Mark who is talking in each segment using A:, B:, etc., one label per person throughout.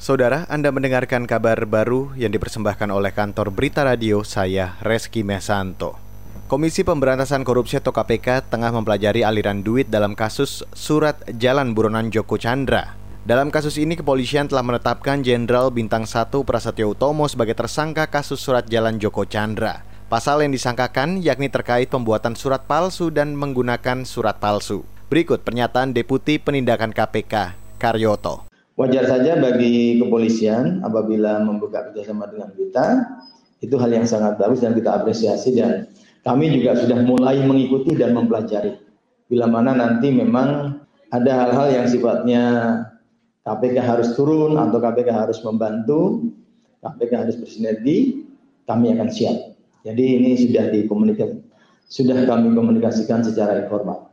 A: Saudara, Anda mendengarkan kabar baru yang dipersembahkan oleh kantor Berita Radio saya, Reski Mesanto. Komisi Pemberantasan Korupsi atau KPK tengah mempelajari aliran duit dalam kasus surat jalan buronan Joko Chandra. Dalam kasus ini, kepolisian telah menetapkan Jenderal Bintang 1 Prasetyo Utomo sebagai tersangka kasus surat jalan Joko Chandra. Pasal yang disangkakan yakni terkait pembuatan surat palsu dan menggunakan surat palsu. Berikut pernyataan Deputi Penindakan KPK, Karyoto.
B: Wajar saja bagi kepolisian apabila membuka kerjasama dengan kita, itu hal yang sangat bagus dan kita apresiasi dan kami juga sudah mulai mengikuti dan mempelajari. Bila mana nanti memang ada hal-hal yang sifatnya KPK harus turun atau KPK harus membantu, KPK harus bersinergi, kami akan siap. Jadi ini sudah dikomunikasikan, sudah kami komunikasikan secara informal.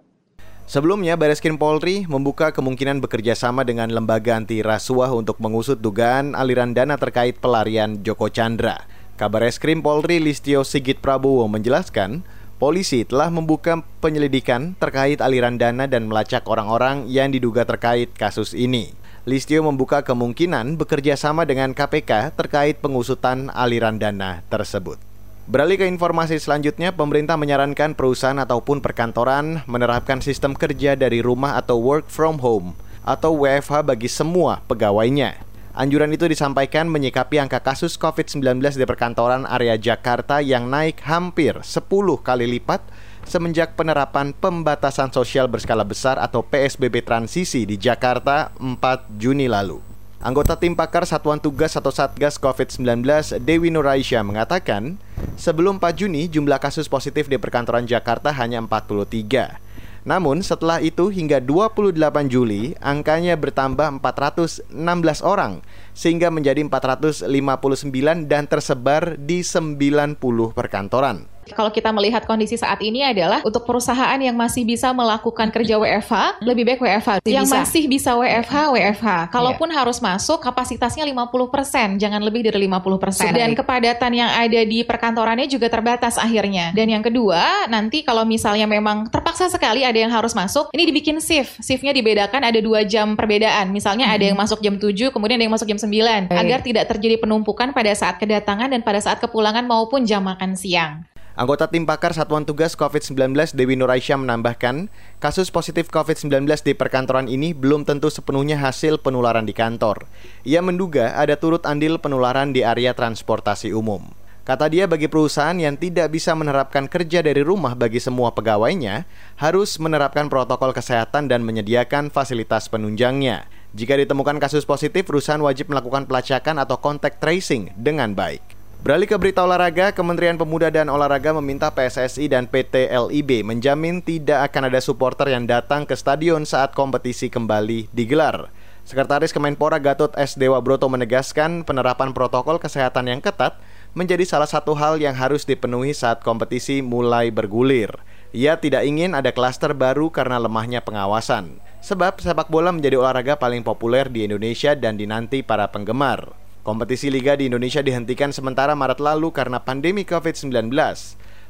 A: Sebelumnya, Baris Krim Polri membuka kemungkinan bekerja sama dengan lembaga anti rasuah untuk mengusut dugaan aliran dana terkait pelarian Joko Chandra. Kabar Eskrim Polri Listio Sigit Prabowo menjelaskan, polisi telah membuka penyelidikan terkait aliran dana dan melacak orang-orang yang diduga terkait kasus ini. Listio membuka kemungkinan bekerja sama dengan KPK terkait pengusutan aliran dana tersebut. Beralih ke informasi selanjutnya, pemerintah menyarankan perusahaan ataupun perkantoran menerapkan sistem kerja dari rumah atau work from home atau WFH bagi semua pegawainya. Anjuran itu disampaikan menyikapi angka kasus COVID-19 di perkantoran area Jakarta yang naik hampir 10 kali lipat semenjak penerapan pembatasan sosial berskala besar atau PSBB transisi di Jakarta 4 Juni lalu. Anggota tim pakar Satuan Tugas atau Satgas COVID-19 Dewi Nuraisya mengatakan, sebelum 4 Juni jumlah kasus positif di perkantoran Jakarta hanya 43. Namun setelah itu hingga 28 Juli angkanya bertambah 416 orang sehingga menjadi 459 dan tersebar di 90 perkantoran.
C: Kalau kita melihat kondisi saat ini adalah untuk perusahaan yang masih bisa melakukan kerja WFH, lebih baik WFH. Yang bisa. masih bisa WFH, WFH. Kalaupun yeah. harus masuk, kapasitasnya 50%, jangan lebih dari 50%. Dan kepadatan yang ada di perkantorannya juga terbatas akhirnya. Dan yang kedua, nanti kalau misalnya memang terpaksa sekali ada yang harus masuk, ini dibikin shift. Shiftnya dibedakan ada dua jam perbedaan. Misalnya hmm. ada yang masuk jam 7, kemudian ada yang masuk jam 9. Agar tidak terjadi penumpukan pada saat kedatangan dan pada saat kepulangan maupun jam makan siang.
A: Anggota tim pakar Satuan Tugas COVID-19 Dewi Nuraisya menambahkan, kasus positif COVID-19 di perkantoran ini belum tentu sepenuhnya hasil penularan di kantor. Ia menduga ada turut andil penularan di area transportasi umum. Kata dia bagi perusahaan yang tidak bisa menerapkan kerja dari rumah bagi semua pegawainya, harus menerapkan protokol kesehatan dan menyediakan fasilitas penunjangnya. Jika ditemukan kasus positif, perusahaan wajib melakukan pelacakan atau contact tracing dengan baik. Beralih ke berita olahraga, Kementerian Pemuda dan Olahraga meminta PSSI dan PT LIB menjamin tidak akan ada supporter yang datang ke stadion saat kompetisi kembali digelar. Sekretaris Kemenpora Gatot S. Dewa Broto menegaskan penerapan protokol kesehatan yang ketat menjadi salah satu hal yang harus dipenuhi saat kompetisi mulai bergulir. Ia tidak ingin ada klaster baru karena lemahnya pengawasan. Sebab sepak bola menjadi olahraga paling populer di Indonesia dan dinanti para penggemar. Kompetisi liga di Indonesia dihentikan sementara Maret lalu karena pandemi COVID-19.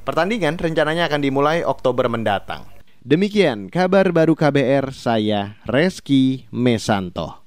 A: Pertandingan rencananya akan dimulai Oktober mendatang. Demikian kabar baru KBR, saya Reski Mesanto.